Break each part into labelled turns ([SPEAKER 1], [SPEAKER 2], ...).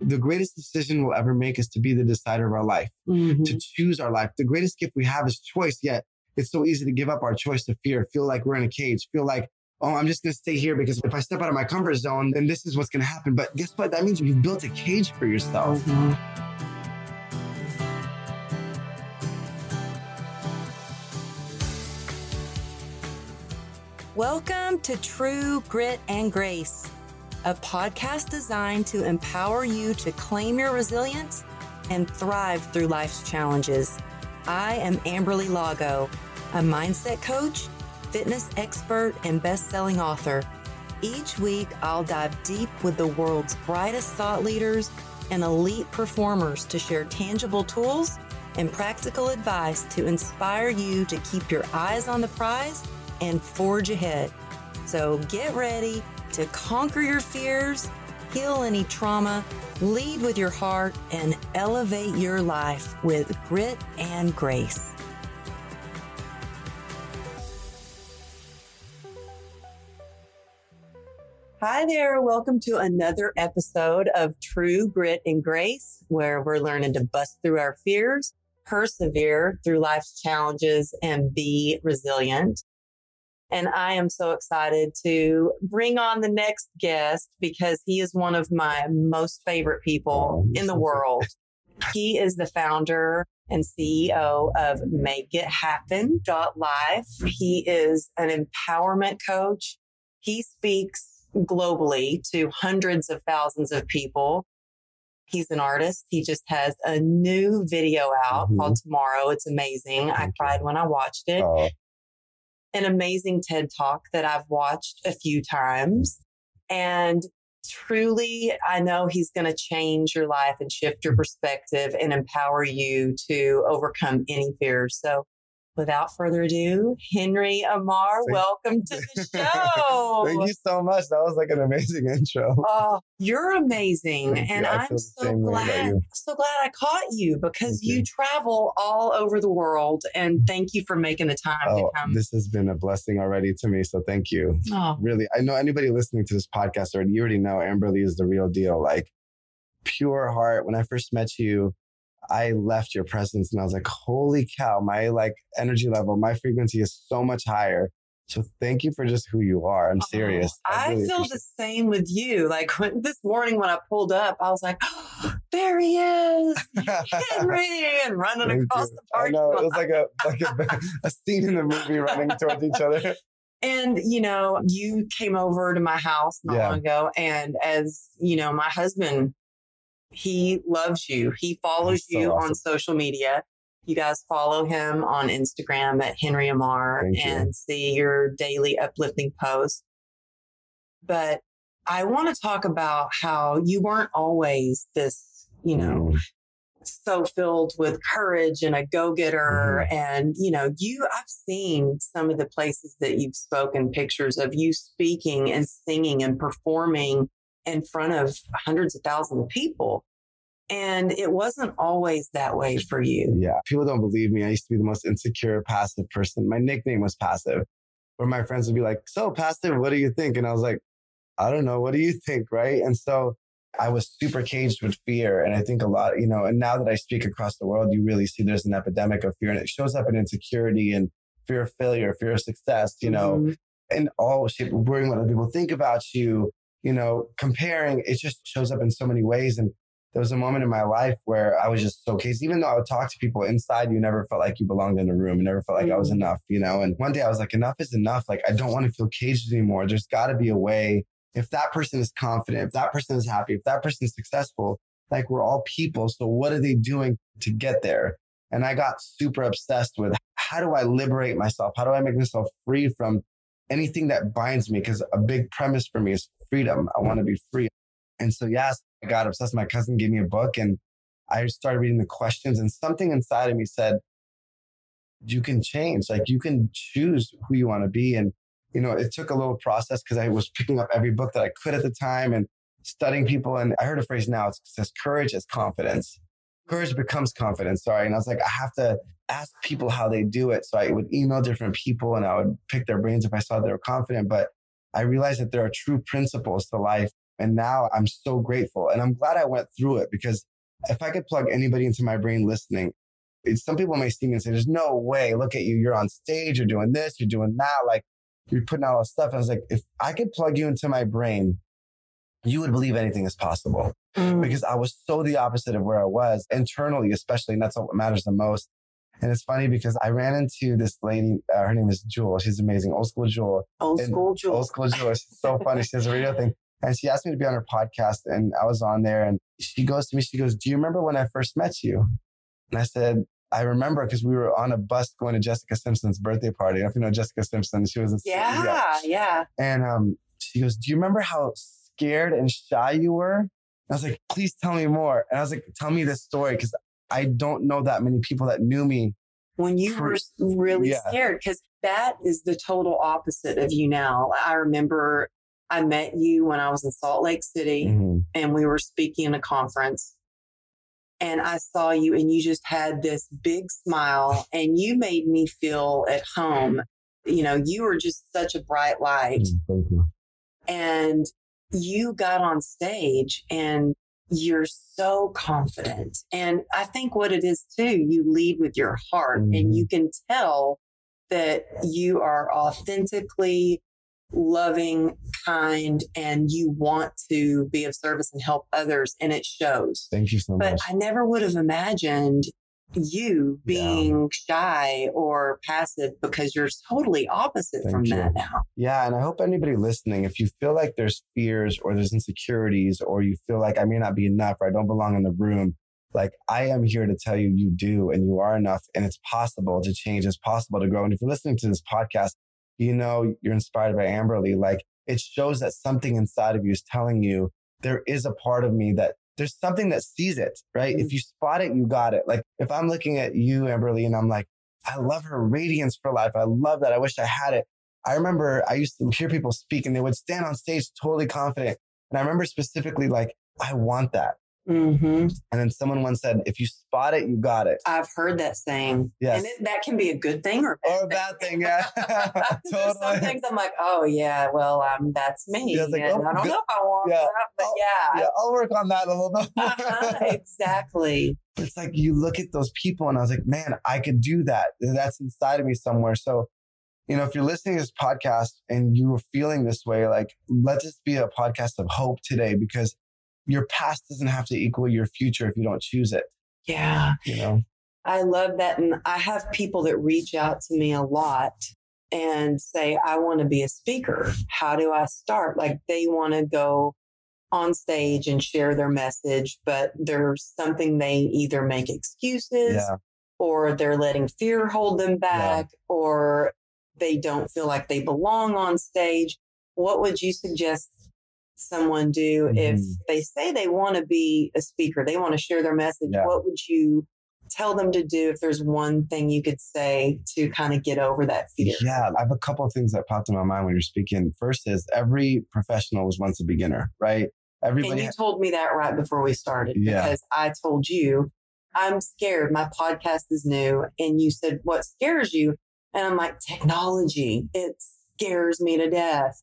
[SPEAKER 1] the greatest decision we'll ever make is to be the decider of our life,
[SPEAKER 2] Mhm.
[SPEAKER 1] to choose our life. The greatest gift we have is choice, yet it's so easy to give up our choice to fear, feel like we're in a cage, feel like, oh, I'm just going to stay here because if I step out of my comfort zone, then this is what's going to happen. But guess what? That means you've built a cage for yourself.
[SPEAKER 2] Mhm. Welcome to True Grit and Grace, a podcast designed to empower you to claim your resilience and thrive through life's challenges. I am Amberly Lago, a mindset coach, fitness expert, and best selling author. Each week, I'll dive deep with the world's brightest thought leaders and elite performers to share tangible tools and practical advice to inspire you to keep your eyes on the prize and forge ahead. So get ready to conquer your fears, heal any trauma, lead with your heart, and elevate your life with grit and grace. Hi there. Welcome to another episode of True Grit and Grace, where we're learning to bust through our fears, persevere through life's challenges, and be resilient. And I am so excited to bring on the next guest because he is one of my most favorite people in the world. He is the founder and CEO of Make It Happen Life. He is an empowerment coach. He speaks globally to hundreds of thousands of people. He's an artist. He just has a new video out
[SPEAKER 1] Mhm.
[SPEAKER 2] called Tomorrow. It's amazing. I cried when I watched it
[SPEAKER 1] Oh,
[SPEAKER 2] an amazing TED talk that I've watched a few times. And truly, I know he's going to change your life and shift your perspective and empower you to overcome any fears. So, without further ado, Henry
[SPEAKER 1] Ammar,
[SPEAKER 2] welcome to the show.
[SPEAKER 1] Thank you so much. That was like an amazing intro.
[SPEAKER 2] Oh, you're amazing.
[SPEAKER 1] Thank.
[SPEAKER 2] And
[SPEAKER 1] I
[SPEAKER 2] I'm so
[SPEAKER 1] same way about
[SPEAKER 2] glad, so glad I caught you because you
[SPEAKER 1] you.
[SPEAKER 2] travel all over the world. And mm-hmm. thank you for making the time
[SPEAKER 1] Oh,
[SPEAKER 2] to come.
[SPEAKER 1] this has been a blessing already to me. So thank you.
[SPEAKER 2] oh,
[SPEAKER 1] Really, I know anybody listening to this podcast already, you already know Amberly is the real deal. Like pure heart. When I first met you, I left your presence and I was like, holy cow, my like energy level, my frequency is so much higher. So thank you for just who you are. I'm serious.
[SPEAKER 2] Oh, I,
[SPEAKER 1] really
[SPEAKER 2] feel the same with you. Like when, this morning when I pulled up, I was like, there he is, Henry, and running
[SPEAKER 1] Thank
[SPEAKER 2] across
[SPEAKER 1] you.
[SPEAKER 2] the
[SPEAKER 1] I know it was like a like a, a scene in the movie running towards each other.
[SPEAKER 2] And, you know, you came over to my house not
[SPEAKER 1] Yeah.
[SPEAKER 2] long ago. And as, you know, my husband, he loves you. He follows
[SPEAKER 1] so
[SPEAKER 2] you on social media. You guys follow him on Instagram at Henry
[SPEAKER 1] Ammar
[SPEAKER 2] and see your daily uplifting posts. But I want to talk about how you weren't always this, you know,
[SPEAKER 1] Mm,
[SPEAKER 2] so filled with courage and a go-getter
[SPEAKER 1] Mm-hmm.
[SPEAKER 2] and you know you i've seen some of the places that you've spoken pictures of you speaking and singing and performing in front of hundreds of thousands of people and it wasn't always that way for you
[SPEAKER 1] Yeah. People don't believe me. I used to be the most insecure, passive person. My nickname was passive, where my friends would be like, So, passive, what do you think? And I was like, I don't know. What do you think? Right. And so I was super caged with fear. And I think a lot, you know, and now that I speak across the world, you really see there's an epidemic of fear and it shows up in insecurity and fear of failure, fear of success, you know,
[SPEAKER 2] Mhm.
[SPEAKER 1] and all shape, worrying what other people think about you, you know, comparing, it just shows up in so many ways. And there was a moment in my life where I was just so caged. Even though I would talk to people inside, you never felt like you belonged in a room. You never felt like I was
[SPEAKER 2] Mhm.
[SPEAKER 1] enough, you know? And one day I was like, enough is enough. Like, I don't want to feel caged anymore. There's got to be a way. If that person is confident, if that person is happy, if that person is successful, like we're all people. So what are they doing to get there? And I got super obsessed with how do I liberate myself? How do I make myself free from anything that binds me? Because a big premise for me is freedom. I want to be free. And so, yes, I got obsessed. My cousin gave me a book and I started reading the questions, and something inside of me said, You can change. Like, you can choose who you want to be. And, you know, it took a little process because I was picking up every book that I could at the time and studying people. And I heard a phrase now it says, Courage is confidence. Courage becomes confidence. Sorry. And I was like, I have to ask people how they do it. So I would email different people and I would pick their brains if I saw they were confident. But I realized that there are true principles to life And now I'm so grateful. And I'm glad I went through it because if I could plug anybody into my brain listening, some people may see me and say, There's no way. Look at you. You're on stage. You're doing this. You're doing that. Like you're putting out all this stuff. And I was like, If I could plug you into my brain, you would believe anything is possible mm. because I was so the opposite of where I was internally, especially. And that's what matters the most. And it's funny because I ran into this lady. Uh, her name is Jewel. She's amazing. Old school Jewel.
[SPEAKER 2] Old school Jewel.
[SPEAKER 1] Old school Jewel. She's so funny. She has a radio thing. And she asked me to be on her podcast. And I was on there. And she goes to me, she goes, Do you remember when I first met you? And I said, I remember because we were on a bus going to Jessica Simpson's birthday party. I don't if you know Jessica Simpson. She was a
[SPEAKER 2] yeah, yeah. yeah.
[SPEAKER 1] And um, she goes, Do you remember how scared and shy you were? And I was like, Please tell me more. And I was like, Tell me this story because I don't know that many people that knew me.
[SPEAKER 2] When you were really yeah. scared, because that is the total opposite of you now. I remember I met you when I was in Salt Lake City mm-hmm. and we were speaking in a conference and I saw you and you just had this big smile and you made me feel at home. You know, you were just such a bright light. Mm, you. And you got on stage and you're so confident. And I think what it is too, you lead with your heart mm-hmm. and you can tell that you are authentically loving, kind, and you want to be of service and help others, and it shows.
[SPEAKER 1] Thank you so
[SPEAKER 2] but
[SPEAKER 1] much.
[SPEAKER 2] But I never would have imagined you being yeah. shy or passive because you're totally opposite Thank from you. that now.
[SPEAKER 1] Yeah. And I hope anybody listening, if you feel like there's fears or there's insecurities or you feel like I may not be enough or I don't belong in the room, like I am here to tell you you do and you are enough and it's possible to change. It's possible to grow. And if you're listening to this podcast, you know you're inspired by Amberly, like it shows that something inside of you is telling you there is a part of me that there's something that sees it, right? Mm-hmm. If you spot it, you got it. Like if I'm looking at you, Amberly, and I'm like, I love her radiance for life. I love that. I wish I had it. I remember I used to hear people speak and they would stand on stage totally confident. And I remember specifically like, I want that. Mm-hmm. And then someone once said, if you spot it, you got it.
[SPEAKER 2] I've heard that saying.
[SPEAKER 1] Yes.
[SPEAKER 2] And it, that can be a good thing or,
[SPEAKER 1] or a bad thing. Yeah.
[SPEAKER 2] totally. Some things I'm like, oh, yeah, well, um, that's me. Yeah, like, oh, I don't good. know if I want yeah. that, but
[SPEAKER 1] I'll,
[SPEAKER 2] yeah.
[SPEAKER 1] Yeah, I'll work on that a little bit
[SPEAKER 2] uh-huh, exactly.
[SPEAKER 1] It's like you look at those people and I was like, man, I could do that. That's inside of me somewhere. So, you know, if you're listening to this podcast and you are feeling this way, like, let this be a podcast of hope today because your past doesn't have to equal your future if you don't choose it.
[SPEAKER 2] Yeah.
[SPEAKER 1] You know,
[SPEAKER 2] I love that. And I have people that reach out to me a lot and say, I want to be a speaker. How do I start? Like they want to go on stage and share their message, but there's something they either make excuses yeah. or they're letting fear hold them back yeah. or they don't feel like they belong on stage. What would you suggest someone do mm-hmm. if they say they want to be a speaker, they want to share their message? Yeah. What would you tell them to do if there's one thing you could say to kind of get over that fear?
[SPEAKER 1] Yeah, I have a couple of things that popped in my mind when you're speaking. First is every professional was once a beginner, right?
[SPEAKER 2] Everybody. And you told me that right before we started yeah. because I told you I'm scared. My podcast is new, and you said what scares you, and I'm like technology. It scares me to death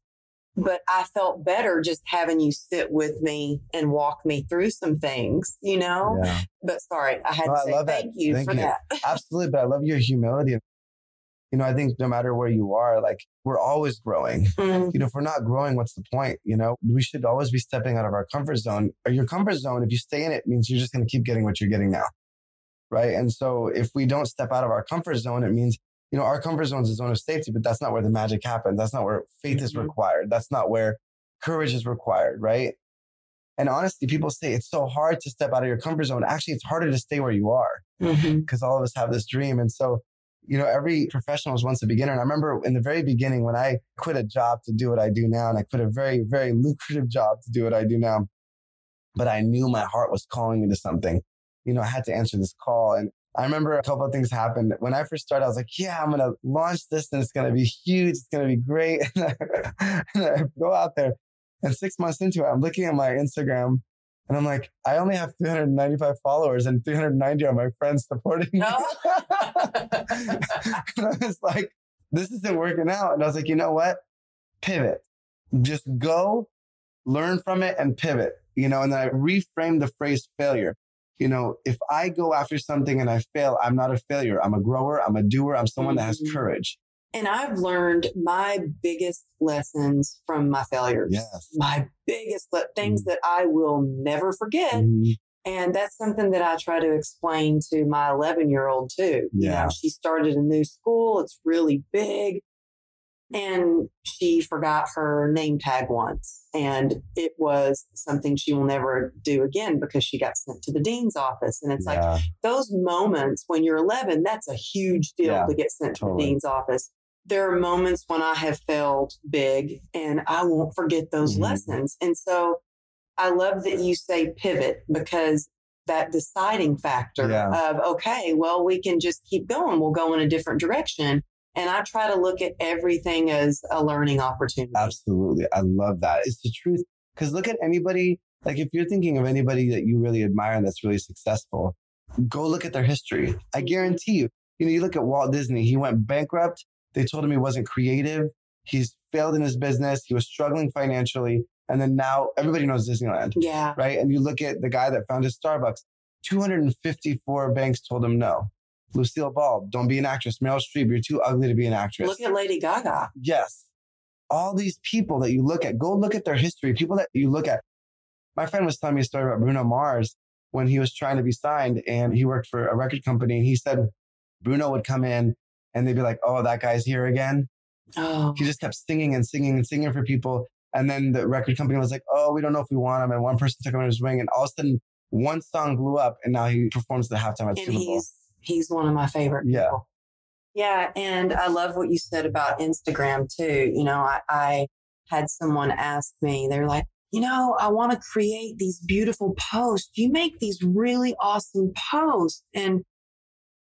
[SPEAKER 2] but I felt better just having you sit with me and walk me through some things, you know? Yeah. But sorry, I had to say thank that. you thank for you. that.
[SPEAKER 1] Absolutely. But I love your humility. You know, I think no matter where you are, like we're always growing. Mm-hmm. You know, if we're not growing, what's the point? You know, we should always be stepping out of our comfort zone. Or your comfort zone, if you stay in it, means you're just going to keep getting what you're getting now. Right. And so if we don't step out of our comfort zone, it means you know, our comfort zone is a zone of safety, but that's not where the magic happens. That's not where faith mm-hmm. is required. That's not where courage is required, right? And honestly, people say it's so hard to step out of your comfort zone. Actually, it's harder to stay where you are because mm-hmm. all of us have this dream. And so, you know, every professional is once a beginner. And I remember in the very beginning when I quit a job to do what I do now, and I quit a very, very lucrative job to do what I do now, but I knew my heart was calling me to something. You know, I had to answer this call. And I remember a couple of things happened. When I first started, I was like, yeah, I'm going to launch this and it's going to be huge. It's going to be great. and I go out there and six months into it, I'm looking at my Instagram and I'm like, I only have 395 followers and 390 are my friends supporting me. Oh. and I was like, this isn't working out. And I was like, you know what? Pivot. Just go learn from it and pivot, you know, and then I reframed the phrase failure. You know, if I go after something and I fail, I'm not a failure. I'm a grower. I'm a doer. I'm someone that has
[SPEAKER 2] Mhm.
[SPEAKER 1] courage.
[SPEAKER 2] And I've learned my biggest lessons from my failures.
[SPEAKER 1] Yes.
[SPEAKER 2] My biggest le- things that I will never forget.
[SPEAKER 1] Mhm.
[SPEAKER 2] And that's something that I try to explain to my 11 year old too. You
[SPEAKER 1] Yeah.
[SPEAKER 2] know, she started a new school. It's really big. And she forgot her name tag once. And it was something she will never do again because she got sent to the dean's office. And it's like those moments when you're 11, that's a huge deal
[SPEAKER 1] Yeah,
[SPEAKER 2] to get sent to the dean's office. There are moments when I have failed big and I won't forget those
[SPEAKER 1] Mhm.
[SPEAKER 2] lessons. And so I love that you say pivot because that deciding factor
[SPEAKER 1] Yeah.
[SPEAKER 2] of, okay, well, we can just keep going. We'll go in a different direction. And I try to look at everything as a learning opportunity.
[SPEAKER 1] Absolutely. I love that. It's the truth. Because look at anybody, like if you're thinking of anybody that you really admire and that's really successful, go look at their history. I guarantee you, you know, you look at Walt Disney, he went bankrupt. They told him he wasn't creative. He's failed in his business. He was struggling financially. And then now everybody knows Disneyland,
[SPEAKER 2] Yeah.
[SPEAKER 1] right? And you look at the guy that founded Starbucks, 254 banks told him no. Lucille Ball, don't be an actress. Meryl Streep, you're too ugly to be an actress.
[SPEAKER 2] Look at Lady Gaga.
[SPEAKER 1] Yes. All these people that you look at, go look at their history. People that you look at. My friend was telling me a story about Bruno Mars when he was trying to be signed and he worked for a record company. And he said Bruno would come in and they'd be like, oh, that guy's here again.
[SPEAKER 2] Oh,
[SPEAKER 1] He just kept singing and singing and singing for people. And then the record company was like, oh, we don't know if we want him. And one person took him under his wing. And all of a sudden, one song blew up and now he performs the halftime at
[SPEAKER 2] and
[SPEAKER 1] Super Bowl.
[SPEAKER 2] he's he's one of my favorite
[SPEAKER 1] Yeah.
[SPEAKER 2] people. Yeah, and I love what you said about Instagram too. You know, I, I had someone ask me, they're like, you know, I want to create these beautiful posts. You make these really awesome posts. And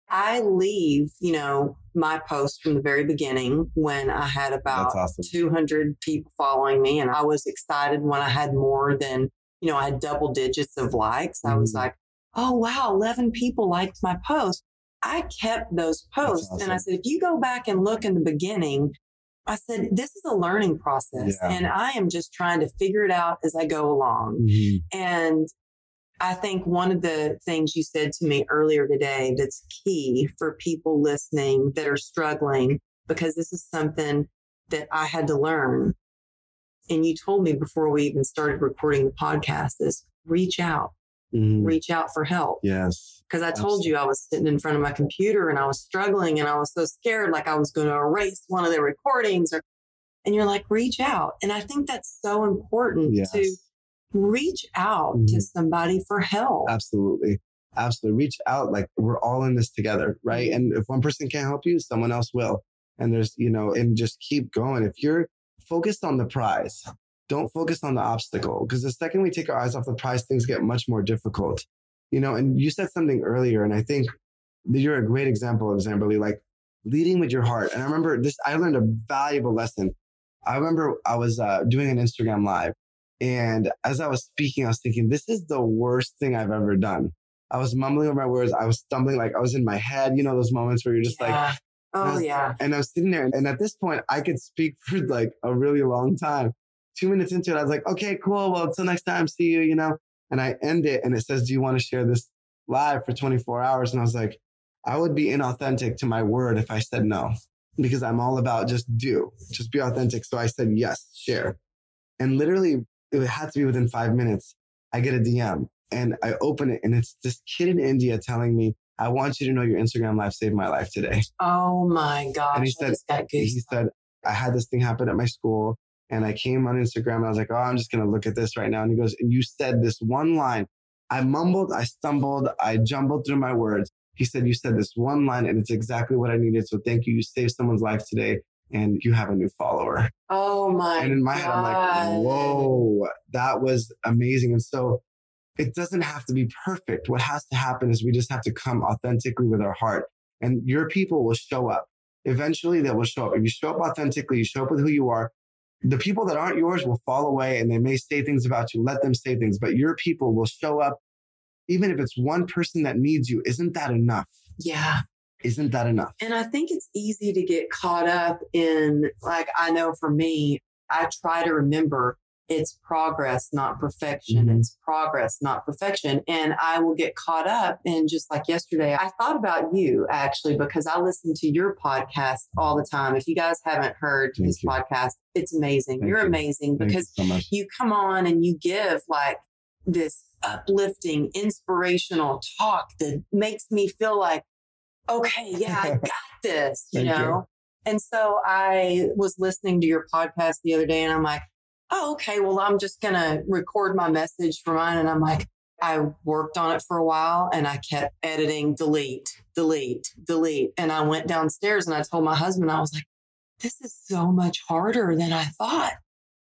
[SPEAKER 2] I leave, you know, my post from the very beginning when I had about
[SPEAKER 1] awesome.
[SPEAKER 2] 200 people following me. And I was excited when I had more than, you know, I had double digits of likes. I was
[SPEAKER 1] Mhm.
[SPEAKER 2] like, oh, wow, 11 people liked my post. I kept those posts. And I said, if you go back and look in the beginning, I said, this is a learning process.
[SPEAKER 1] Yeah.
[SPEAKER 2] And I am just trying to figure it out as I go along.
[SPEAKER 1] Mhm.
[SPEAKER 2] And I think one of the things you said to me earlier today that's key for people listening that are struggling, because this is something that I had to learn. And you told me before we even started recording the podcast is reach out,
[SPEAKER 1] Mhm.
[SPEAKER 2] reach out for help.
[SPEAKER 1] Yes.
[SPEAKER 2] Because I told you I was sitting in front of my computer and I was struggling and I was so scared, like I was going to erase one of the recordings or, and you're like, reach out. And I think that's so important
[SPEAKER 1] Yes.
[SPEAKER 2] to reach out to
[SPEAKER 1] Mhm.
[SPEAKER 2] somebody for help.
[SPEAKER 1] Absolutely. Absolutely. Reach out. Like we're all in this together, right? And if one person can't help you, someone else will. And there's, you know, and just keep going. If you're focused on the prize, don't focus on the obstacle. Because the second we take our eyes off the prize, things get much more difficult. You know, and you said something earlier, and I think that you're a great example of Amberly, like leading with your heart. And I remember this, I learned a valuable lesson. I remember I was uh, doing an Instagram live. And as I was speaking, I was thinking, this is the worst thing I've ever done. I was mumbling over my words. I was stumbling, like I was in my head. You know, those moments where you're just like,
[SPEAKER 2] Yeah. oh,
[SPEAKER 1] Yes.
[SPEAKER 2] yeah.
[SPEAKER 1] and I was sitting there. And at this point, I could speak for like a really long time. Two minutes into it, I was like, okay, cool. Well, until next time, see you, you know? And I end it and it says, do you want to share this live for 24 hours? And I was like, I would be inauthentic to my word if I said no, because I'm all about just do, just be authentic. So I said, yes, share. And literally, it had to be within five minutes. I get a DM and I open it and it's this kid in India telling me, I want you to know your Instagram live saved my life today.
[SPEAKER 2] Oh my gosh.
[SPEAKER 1] And he said- He said, I had this thing happen at my school and I came on Instagram and I was like, oh, I'm just going to look at this right now. And he goes, and you said this one line. I mumbled, I stumbled, I jumbled through my words. He said, you said this one line and it's exactly what I needed. So thank you. You saved someone's life today and you have a new follower.
[SPEAKER 2] Oh my
[SPEAKER 1] And in my head, I'm like, whoa, that was amazing. And so it doesn't have to be perfect. What has to happen is we just have to come authentically with our heart, and your people will show up. Eventually, they will show up. If you show up authentically, you show up with who you are. The people that aren't yours will fall away and they may say things about you. Let them say things, but your people will show up. Even if it's one person that needs you, isn't that enough?
[SPEAKER 2] Yeah.
[SPEAKER 1] Isn't that enough?
[SPEAKER 2] And I think it's easy to get caught up in, like, I know for me, I try to remember it's progress, not perfection.
[SPEAKER 1] Mhm.
[SPEAKER 2] It's progress, not perfection. And I will get caught up in just like yesterday. I thought about you actually because I listen to your podcast all the time. If you guys haven't heard
[SPEAKER 1] Thank
[SPEAKER 2] his
[SPEAKER 1] you.
[SPEAKER 2] podcast, it's amazing.
[SPEAKER 1] Thank
[SPEAKER 2] You're
[SPEAKER 1] you.
[SPEAKER 2] amazing
[SPEAKER 1] Thank you
[SPEAKER 2] because
[SPEAKER 1] so
[SPEAKER 2] you come on and you give like this uplifting, inspirational talk that makes me feel like, okay, yeah, I got this, you
[SPEAKER 1] you.
[SPEAKER 2] know? And so I was listening to your podcast the other day and I'm like, oh, okay, well, I'm just going to record my message for mine. And I'm like, I worked on it for a while and I kept editing, delete, delete, delete. And I went downstairs and I told my husband, I was like, this is so much harder than I thought.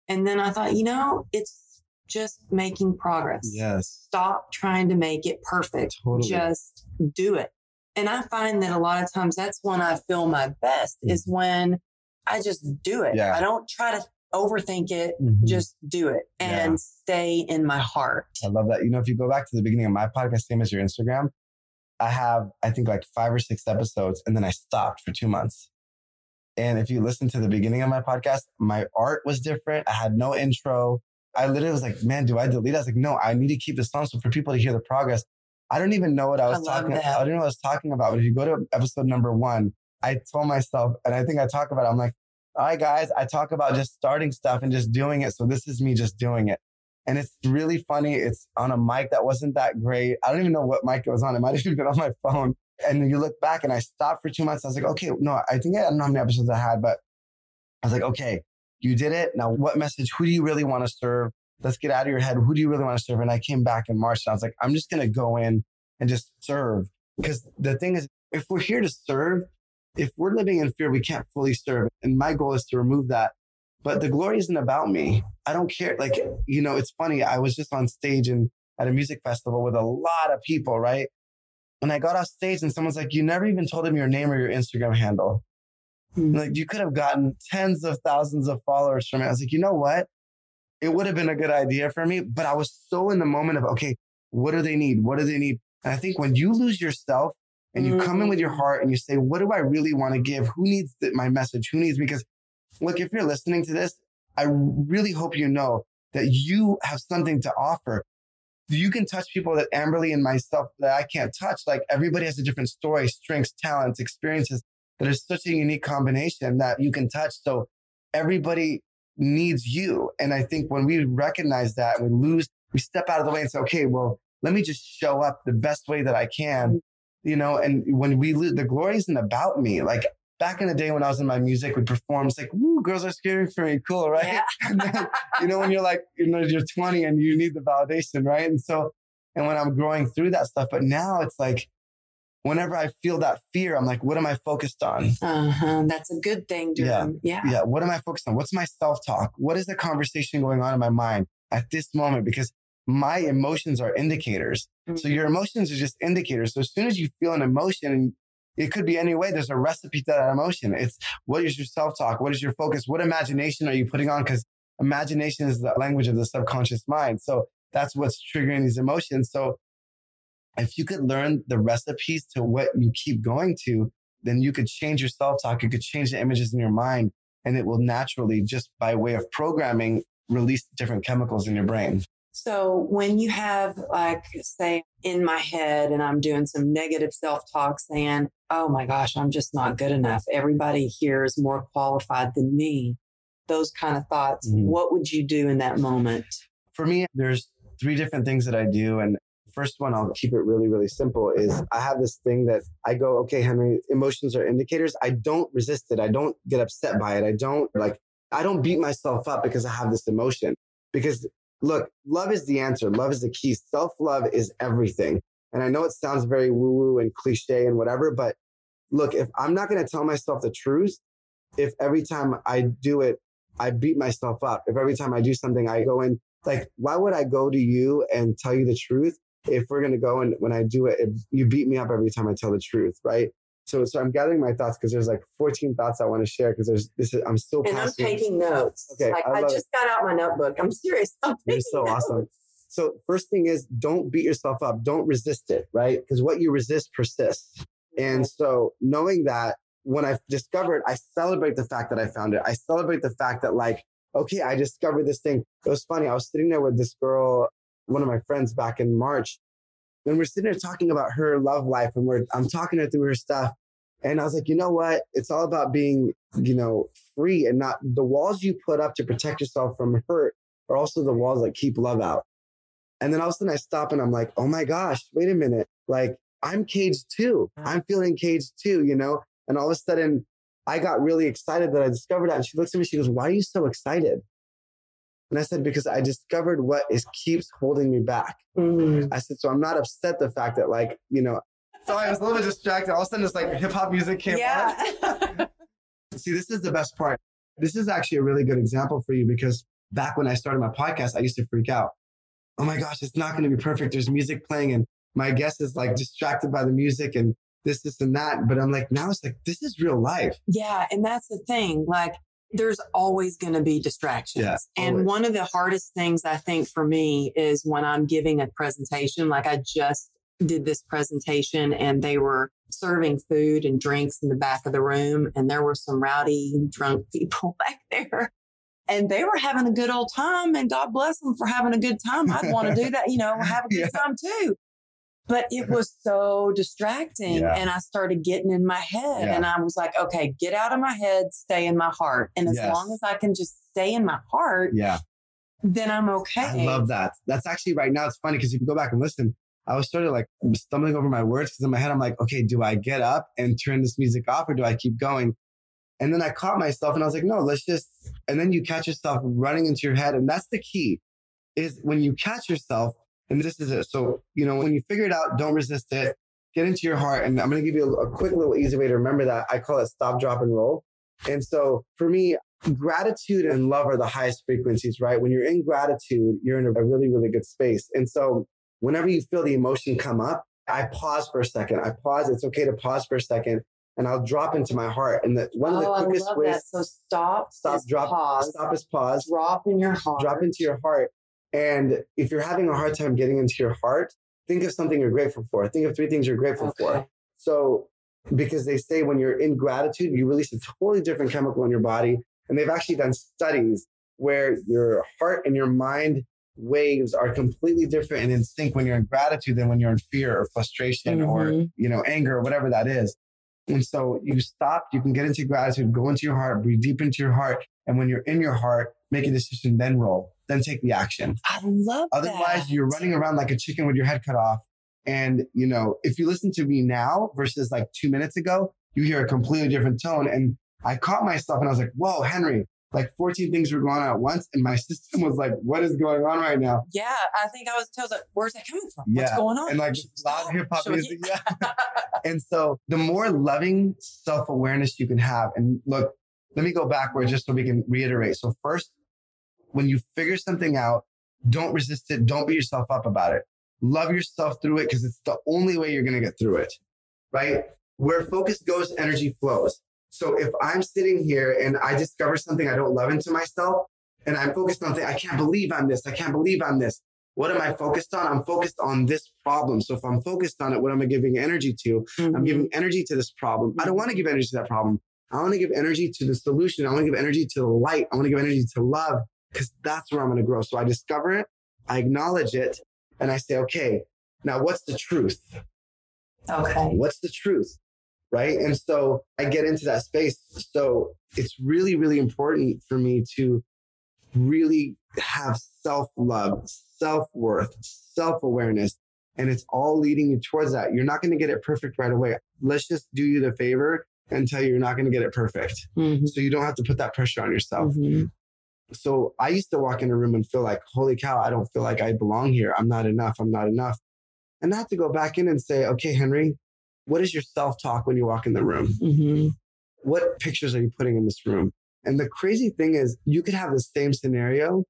[SPEAKER 2] And then I thought, you know, it's just making progress.
[SPEAKER 1] Yes.
[SPEAKER 2] Stop trying to make it perfect.
[SPEAKER 1] Totally.
[SPEAKER 2] Just do it. And I find that a lot of times that's when I feel my best is when I just do it.
[SPEAKER 1] Mm. Yeah.
[SPEAKER 2] I don't try to overthink it,
[SPEAKER 1] Mhm.
[SPEAKER 2] just do it and
[SPEAKER 1] Yeah.
[SPEAKER 2] stay in my heart.
[SPEAKER 1] I love that. You know, if you go back to the beginning of my podcast, same as your Instagram, I have, I think, like five or six episodes, and then I stopped for two months. And if you listen to the beginning of my podcast, my art was different. I had no intro. I literally was like, man, do I delete? it?" I was like, no, I need to keep this on so for people to hear the progress. I don't even know what I
[SPEAKER 2] I
[SPEAKER 1] was
[SPEAKER 2] love
[SPEAKER 1] talking.
[SPEAKER 2] that.
[SPEAKER 1] I don't know what I was talking about. But if you go to episode number one, I told myself, and I think I talk about. It, I'm like, all right, guys, I talk about just starting stuff and just doing it. So this is me just doing it. And it's really funny. It's on a mic that wasn't that great. I don't even know what mic it was on. It might have even been on my phone. And you look back and I stopped for two months. I was like, okay, no, I think I don't know how many episodes I had, but I was like, okay, you did it. Now what message? Who do you really want to serve? Let's get out of your head. Who do you really want to serve? And I came back in March and I was like, I'm just going to go in and just serve. Because the thing is, if we're here to serve, if we're living in fear, we can't fully serve. And my goal is to remove that. But the glory isn't about me. I don't care. Like, you know, it's funny. I was just on stage and at a music festival with a lot of people, right? And I got off stage and someone's like, you never even told them your name or your Instagram handle.
[SPEAKER 2] Hmm.
[SPEAKER 1] Like you could have gotten tens of thousands of followers from it. I was like, you know what? It would have been a good idea for me, but I was so in the moment of, okay, what do they need? What do they need? And I think when you lose yourself and you come in with your
[SPEAKER 2] Mm.
[SPEAKER 1] heart and you say, what do I really want to give? Who needs th- my message? Who needs, because look, if you're listening to this, I really hope you know that you have something to offer. You can touch people that Amberly and myself that I can't touch. Like everybody has a different story, strengths, talents, experiences that is such a unique combination that you can touch. So everybody needs you. And I think when we recognize that, we lose, we step out of the way and say, okay, well, let me just show up the best way that I can, you know, and when we the glory isn't about me. Like back in the day when I was in my music, we perform, it's like, woo, girls are scary for me. Cool, right?
[SPEAKER 2] Yeah.
[SPEAKER 1] then, you know, when you're like, you know, you're 20 and you need the validation, right? And so, and when I'm growing through that stuff, but now it's like, whenever I feel that fear, I'm like, what am I focused on?
[SPEAKER 2] Uh-huh. That's a good thing, Durham. Yeah.
[SPEAKER 1] Yeah. What am I focused on? What's my self talk? What is the conversation going on in my mind at this moment? Because my emotions are indicators. So mm-hmm. your emotions are just indicators. So as soon as you feel an emotion, and it could be any way, there's a recipe to that emotion. It's what is your self talk? What is your focus? What imagination are you putting on? Because imagination is the language of the subconscious mind. So that's what's triggering these emotions. So if you could learn the recipes to what you keep going to, then you could change your self talk. You could change the images in your mind, and it will naturally, just by way of programming, release different chemicals in your brain.
[SPEAKER 2] So when you have like say in my head and I'm doing some negative self-talk saying, "Oh my gosh, I'm just not good enough. Everybody here is more qualified than me." Those kind of thoughts.
[SPEAKER 1] Mhm.
[SPEAKER 2] What would you do in that moment?
[SPEAKER 1] For me, there's three different things that I do. And first one, I'll keep it really, really simple is I have this thing that I go, okay, Henry, emotions are indicators. I don't resist it. I don't get upset by it. I don't like, I don't beat myself up because I have this emotion. Because look, love is the answer. Love is the key. Self love is everything. And I know it sounds very woo woo and cliche and whatever, but look, if I'm not going to tell myself the truth, if every time I do it, I beat myself up, if every time I do something, I go in, like, why would I go to you and tell you the truth if we're going to go and when I do it, if you beat me up every time I tell the truth, right? So, so I'm gathering my thoughts because there's like 14 thoughts I want to share because there's this is, I'm still
[SPEAKER 2] And I'm taking notes.
[SPEAKER 1] Okay,
[SPEAKER 2] like
[SPEAKER 1] I
[SPEAKER 2] I, just got out my notebook. I'm serious. I'm
[SPEAKER 1] You're so awesome. So first thing is don't beat yourself up. Don't resist it, right? Because what you resist persists. And mm-hmm. so knowing that when I discovered, I celebrate the fact that I found it. I celebrate the fact that like, okay, I discovered this thing. It was funny. I was sitting there with this girl, one of my friends back in March, and we're sitting there talking about her love life and we're, I'm talking her through her stuff. And I was like, you know what? It's all about being, you know, free and not the walls you put up to protect yourself from hurt are also the walls that keep love out. And then all of a sudden I stop and I'm like, oh my gosh, wait a minute. Like I'm caged too. I'm feeling caged too, you know? And all of a sudden I got really excited that I discovered that. And she looks at me, she goes, why are you so excited? And I said, because I discovered what is keeps holding me back. Mm. I said, so I'm not upset the fact that like, you know, so I was a little bit distracted. All of a sudden, it's like hip hop music came yeah. on. See, this is the best part. This is actually a really good example for you because back when I started my podcast, I used to freak out. Oh my gosh, it's not going to be perfect. There's music playing and my guest is like distracted by the music and this, this, and that. But I'm like, now it's like, this is real life.
[SPEAKER 2] Yeah. And that's the thing. Like, there's always going to be distractions. Yeah, and one of the hardest things I think for me is when I'm giving a presentation, like I just did this presentation and they were serving food and drinks in the back of the room. And there were some rowdy, drunk people back there. And they were having a good old time. And God bless them for having a good time. I'd want to do that, you know, have a good yeah. time too. But it was so distracting. Yeah. And I started getting in my head. Yeah. And I was like, okay, get out of my head, stay in my heart. And as yes. long as I can just stay in my heart,
[SPEAKER 1] yeah.
[SPEAKER 2] then I'm okay.
[SPEAKER 1] I love that. That's actually right now. It's funny because if you go back and listen, I was sort of like stumbling over my words because in my head, I'm like, okay, do I get up and turn this music off or do I keep going? And then I caught myself and I was like, no, let's just, and then you catch yourself running into your head. And that's the key is when you catch yourself, and this is it. So, you know, when you figure it out, don't resist it, get into your heart. And I'm going to give you a, a quick little easy way to remember that. I call it stop, drop, and roll. And so for me, gratitude and love are the highest frequencies, right? When you're in gratitude, you're in a really, really good space. And so whenever you feel the emotion come up, I pause for a second. I pause. It's okay to pause for a second and I'll drop into my heart. And the, one of the oh, quickest ways. That.
[SPEAKER 2] So stop,
[SPEAKER 1] stop, drop, pause, stop is pause.
[SPEAKER 2] Drop in your heart.
[SPEAKER 1] Drop into your heart. And if you're having a hard time getting into your heart, think of something you're grateful for. Think of three things you're grateful okay. for. So, because they say when you're in gratitude, you release a totally different chemical in your body. And they've actually done studies where your heart and your mind waves are completely different and in sync when you're in gratitude than when you're in fear or frustration mm-hmm. or you know anger or whatever that is and so you stop you can get into gratitude go into your heart breathe deep into your heart. And when you're in your heart make a decision then roll then take the action.
[SPEAKER 2] I love
[SPEAKER 1] otherwise
[SPEAKER 2] that.
[SPEAKER 1] you're running around like a chicken with your head cut off. And you know if you listen to me now versus like two minutes ago you hear a completely different tone. And i caught myself and i was like whoa henry like 14 things were going on at once. And my system was like, what is going on right now?
[SPEAKER 2] Yeah. I think I was told that, where's that coming from? Yeah. What's going on?
[SPEAKER 1] And like loud hip hop music. Yeah. and so the more loving self awareness you can have, and look, let me go backward just so we can reiterate. So first, when you figure something out, don't resist it. Don't beat yourself up about it. Love yourself through it because it's the only way you're going to get through it. Right? Where focus goes, energy flows. So if I'm sitting here and I discover something I don't love into myself and I'm focused on, I can't believe I'm this. I can't believe I'm this. What am I focused on? I'm focused on this problem. So if I'm focused on it, what am I giving energy to? Mm-hmm. I'm giving energy to this problem. I don't want to give energy to that problem. I want to give energy to the solution. I want to give energy to the light. I want to give energy to love because that's where I'm going to grow. So I discover it, I acknowledge it, and I say, okay, now what's the truth?
[SPEAKER 2] Okay.
[SPEAKER 1] What's the truth? Right? And so I get into that space. So it's really, really important for me to really have self love, self worth, self awareness. And it's all leading you towards that. You're not going to get it perfect right away. Let's just do you the favor and tell you you're not going to get it perfect. Mm-hmm. So you don't have to put that pressure on yourself. Mm-hmm. So I used to walk in a room and feel like, holy cow, I don't feel like I belong here. I'm not enough. I'm not enough. And I have to go back in and say, okay, Henry, what is your self talk when you walk in the room? Mm-hmm. What pictures are you putting in this room? And the crazy thing is, you could have the same scenario,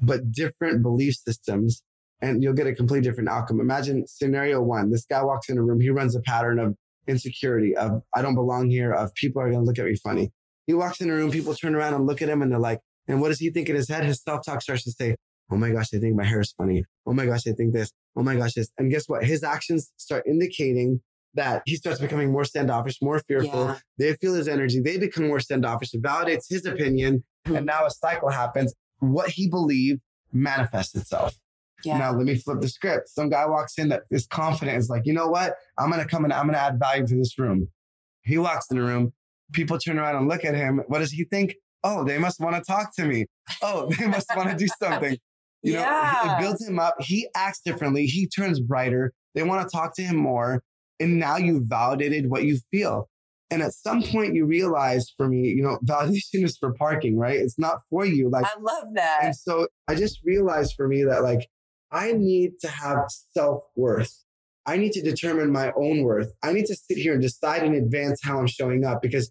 [SPEAKER 1] but different belief systems, and you'll get a completely different outcome. Imagine scenario one this guy walks in a room, he runs a pattern of insecurity, of I don't belong here, of people are going to look at me funny. He walks in a room, people turn around and look at him, and they're like, and what does he think in his head? His self talk starts to say, Oh my gosh, I think my hair is funny. Oh my gosh, I think this. Oh my gosh, this. And guess what? His actions start indicating that he starts becoming more standoffish, more fearful. Yeah. They feel his energy. They become more standoffish. It validates his opinion. And
[SPEAKER 2] Mm-hmm.
[SPEAKER 1] now a cycle happens. What he believed manifests itself.
[SPEAKER 2] Yeah.
[SPEAKER 1] Now let me flip the script. Some guy walks in that is confident, is like, you know what? I'm gonna come in, I'm gonna add value to this room. He walks in the room, people turn around and look at him. What does he think? Oh, they must want to talk to me. Oh, they must want to do something. You know,
[SPEAKER 2] Yeah.
[SPEAKER 1] it builds him up. He acts differently. He turns brighter. They want to talk to him more. And now you validated what you feel. And at some point you realize for me, you know, validation is for parking, right? It's not for you. Like
[SPEAKER 2] I love that.
[SPEAKER 1] and so I just realized for me that like I need to have self worth. I need to determine my own worth. I need to sit here and decide in advance how I'm showing up because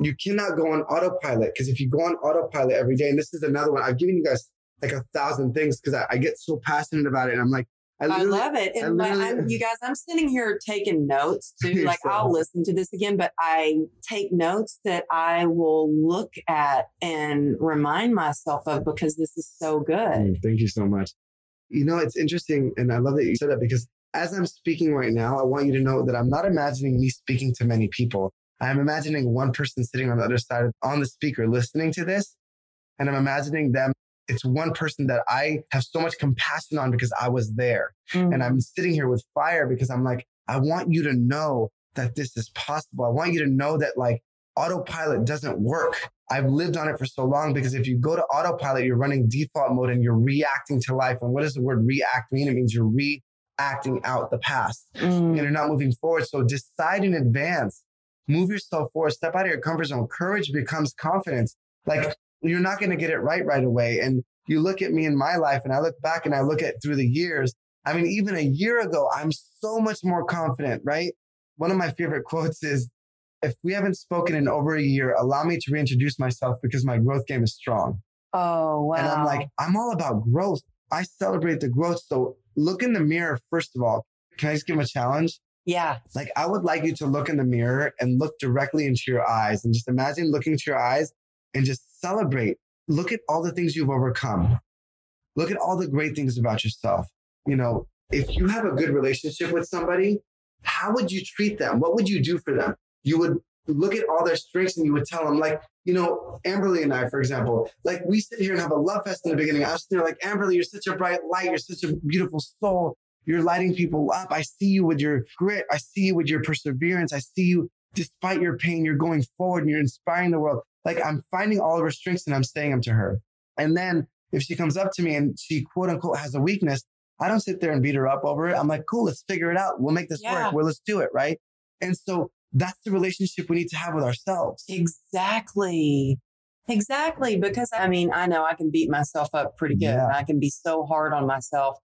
[SPEAKER 1] you cannot go on autopilot. Because if you go on autopilot every day, and this is another one, I've given you guys like a thousand things because I, I get so passionate about it. And I'm like, I,
[SPEAKER 2] I love it. And I'm, you guys, I'm sitting here taking notes too. Like
[SPEAKER 1] so
[SPEAKER 2] I'll listen to this again, but I take notes that I will look at and remind myself of because this is so good.
[SPEAKER 1] Mm, Thank you so much. You know, it's interesting. And I love that you said that because as I'm speaking right now, I want you to know that I'm not imagining me speaking to many people. I'm imagining one person sitting on the other side of, on the speaker listening to this. And I'm imagining them. It's one person that I have so much compassion on because I was there.
[SPEAKER 2] Mm.
[SPEAKER 1] And I'm sitting here with fire because I'm like, I want you to know that this is possible. I want you to know that like autopilot doesn't work. I've lived on it for so long because if you go to autopilot, you're running default mode and you're reacting to life. And what does the word react mean? It means you're reacting out the past
[SPEAKER 2] Mm.
[SPEAKER 1] and you're not moving forward. So decide in advance, move yourself forward, step out of your comfort zone. Courage becomes confidence. Like you're not going to get it right right away. And you look at me in my life and I look back and I look at through the years. I mean, even a year ago, I'm so much more confident, right? One of my favorite quotes is, if we haven't spoken in over a year, allow me to reintroduce myself because my growth game is strong.
[SPEAKER 2] Oh wow!
[SPEAKER 1] And I'm like, I'm all about growth. I celebrate the growth. So look in the mirror, first of all. Can I just give him a challenge?
[SPEAKER 2] yeah,
[SPEAKER 1] Like, I would like you to look in the mirror and look directly into your eyes and just imagine looking into your eyes and just celebrate. Look at all the things you've overcome. Look at all the great things about yourself. You know, if you have a good relationship with somebody, how would you treat them? What would you do for them? You would look at all their strengths and you would tell them, like, you know, Amberly and I, for example, like we sit here and have a love fest in the beginning. I was sitting there like, Amberly, you're such a bright light. You're such a beautiful soul. You're lighting people up. I see you with your grit. I see you with your perseverance. I see you despite your pain, you're going forward and you're inspiring the world. Like I'm finding all of her strengths and I'm saying them to her. And then if she comes up to me and she quote unquote has a weakness, I don't sit there and beat her up over it. I'm like, cool, let's figure it out. We'll make this
[SPEAKER 2] Yeah.
[SPEAKER 1] work. Well, let's do it. Right. And so that's the relationship we need to have with ourselves.
[SPEAKER 2] exactly, exactly. Because I mean, I know I can beat myself up pretty good.
[SPEAKER 1] Yeah.
[SPEAKER 2] I can be so hard on myself,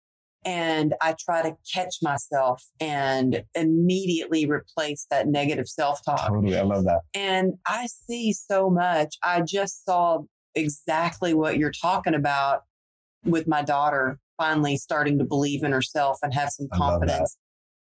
[SPEAKER 2] and I try to catch myself and immediately replace that negative self talk.
[SPEAKER 1] Totally. I love that.
[SPEAKER 2] And I see so much. I just saw exactly what you're talking about with my daughter finally starting to believe in herself and have some
[SPEAKER 1] I love that.
[SPEAKER 2] confidence.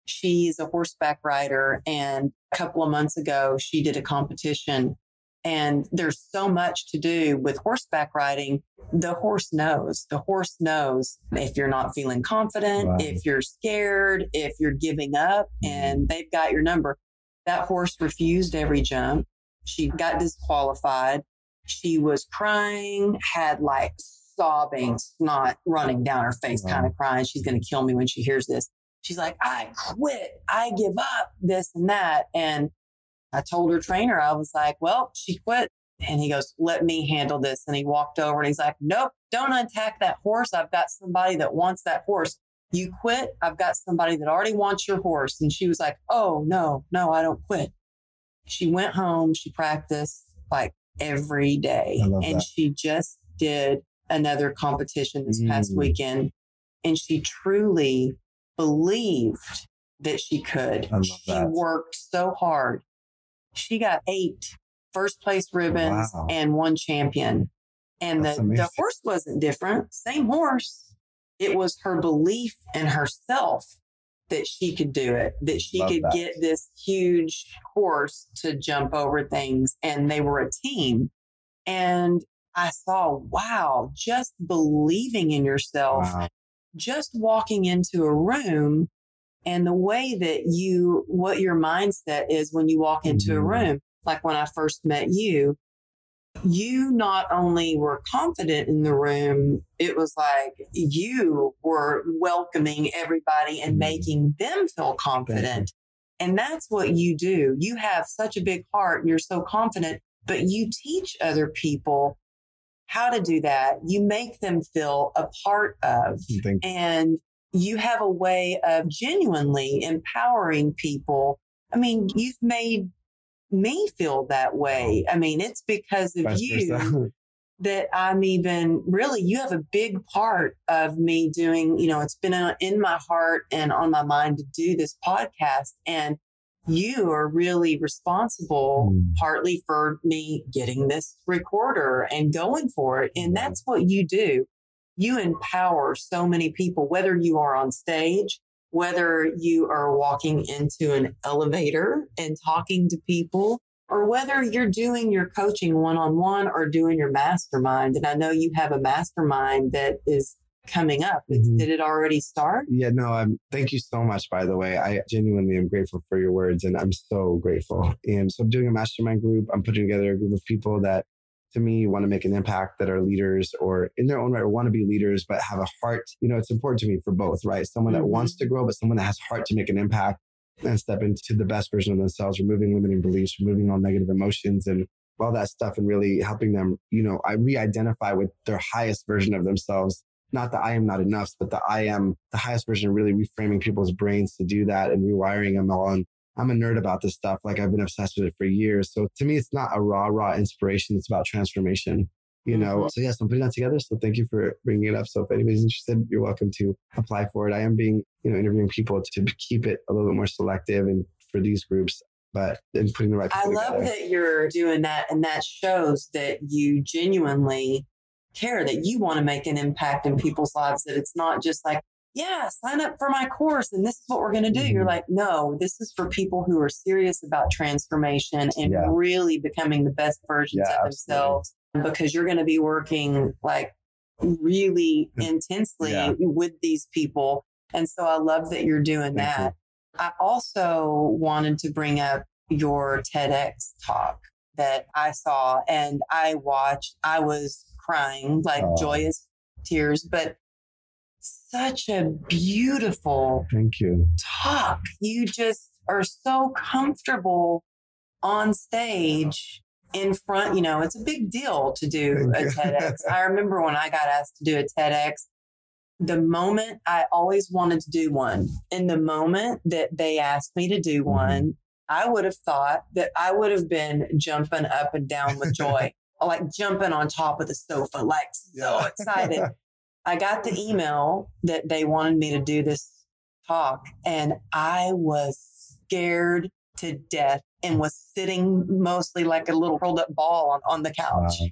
[SPEAKER 2] She's a horseback rider. And a couple of months ago, she did a competition. And there's so much to do with horseback riding. The horse knows. The horse knows if you're not feeling confident,
[SPEAKER 1] Wow.
[SPEAKER 2] if you're scared, if you're giving up, mm-hmm. and they've got your number. That horse refused every jump. She got disqualified. She was crying, had like sobbing, snot running down her face,
[SPEAKER 1] Wow.
[SPEAKER 2] kind of crying. She's going to kill me when she hears this. She's like, I quit. I give up this and that. And I told her trainer, I was like, well, she quit. And he goes, let me handle this. And he walked over and he's like, nope, don't untack that horse. I've got somebody that wants that horse. You quit. I've got somebody that already wants your horse. And she was like, oh, no, no, I don't quit. She went home. She practiced like every day. And
[SPEAKER 1] that.
[SPEAKER 2] she just did another competition this past
[SPEAKER 1] Mm.
[SPEAKER 2] weekend. And she truly believed that she could. She
[SPEAKER 1] that.
[SPEAKER 2] worked so hard. She got eight first place ribbons
[SPEAKER 1] Wow.
[SPEAKER 2] and one champion. And
[SPEAKER 1] That's
[SPEAKER 2] the, the horse wasn't different, same horse. It was her belief in herself that she could do it, that she
[SPEAKER 1] Love
[SPEAKER 2] could
[SPEAKER 1] that.
[SPEAKER 2] get this huge horse to jump over things. And they were a team. And I saw, wow, just believing in yourself
[SPEAKER 1] Wow.
[SPEAKER 2] just walking into a room and the way that you, what your mindset is when you walk into a
[SPEAKER 1] Mhm.
[SPEAKER 2] room, like when I first met you, you not only were confident in the room, it was like you were welcoming everybody and
[SPEAKER 1] Mm.
[SPEAKER 2] making them feel confident. And that's what you do. You have such a big heart and you're so confident, but you teach other people how to do that. You make them feel a part of and you have a way of genuinely empowering people. I mean, you've made me feel that way. I mean, it's because of
[SPEAKER 1] vice
[SPEAKER 2] you that I'm even really, you have a big part of me doing, you know, it's been in my heart and on my mind to do this podcast. And you are really responsible
[SPEAKER 1] Mm.
[SPEAKER 2] partly for me getting this recorder and going for it. And that's what you do. You empower so many people, whether you are on stage, whether you are walking into an elevator and talking to people, or whether you're doing your coaching one on one or doing your mastermind. And I know you have a mastermind that is coming up.
[SPEAKER 1] Mhm.
[SPEAKER 2] Did it already start?
[SPEAKER 1] Yeah, no, I'm thank you so much, by the way. I genuinely am grateful for your words and I'm so grateful. And so I'm doing a mastermind group. I'm putting together a group of people that to me want to make an impact that are leaders or in their own right want to be leaders, but have a heart. You know, it's important to me for both, right? Someone that wants mm-hmm. to grow, but someone that has heart to make an impact and step into the best version of themselves, removing limiting beliefs, removing all negative emotions and all that stuff and really helping them, you know, I re-identify with their highest version of themselves not the I am not enough, but the I am the highest version, really reframing people's brains to do that and rewiring them all. And I'm a nerd about this stuff. Like I've been obsessed with it for years. So to me, it's not a raw, raw inspiration. It's about transformation, you know?
[SPEAKER 2] Mhm.
[SPEAKER 1] So yes, I'm putting that together. So thank you for bringing it up. So if anybody's interested, you're welcome to apply for it. I am being, you know, interviewing people to keep it a little bit more selective and for these groups, but and putting the right
[SPEAKER 2] I love
[SPEAKER 1] together.
[SPEAKER 2] that you're doing that, and that shows that you genuinely care, that you want to make an impact in people's lives, that it's not just like, yeah, sign up for my course and this is what we're going to do. You're
[SPEAKER 1] Mhm.
[SPEAKER 2] like, no, this is for people who are serious about transformation and
[SPEAKER 1] Yeah.
[SPEAKER 2] really becoming the best versions
[SPEAKER 1] Yeah,
[SPEAKER 2] of
[SPEAKER 1] absolutely.
[SPEAKER 2] themselves because you're going to be working like really intensely
[SPEAKER 1] Yeah.
[SPEAKER 2] with these people. And so I love that you're doing
[SPEAKER 1] Thank you.
[SPEAKER 2] that. I also wanted to bring up your TEDx talk that I saw and I watched. I was crying like
[SPEAKER 1] Oh.
[SPEAKER 2] joyous tears, but such a beautiful
[SPEAKER 1] Thank you.
[SPEAKER 2] talk. You just are so comfortable on stage in front. You know, it's a big deal to do
[SPEAKER 1] Thank
[SPEAKER 2] a. TEDx. I remember when I got asked to do a TEDx, the moment I always wanted to do one, in the moment that they asked me to do
[SPEAKER 1] Mm-hmm.
[SPEAKER 2] one, I would have thought that I would have been jumping up and down with joy, like jumping on top of the sofa, like so
[SPEAKER 1] Yeah.
[SPEAKER 2] excited. I got the email that they wanted me to do this talk, and I was scared to death and was sitting mostly like a little curled up ball on, on the couch.
[SPEAKER 1] Wow.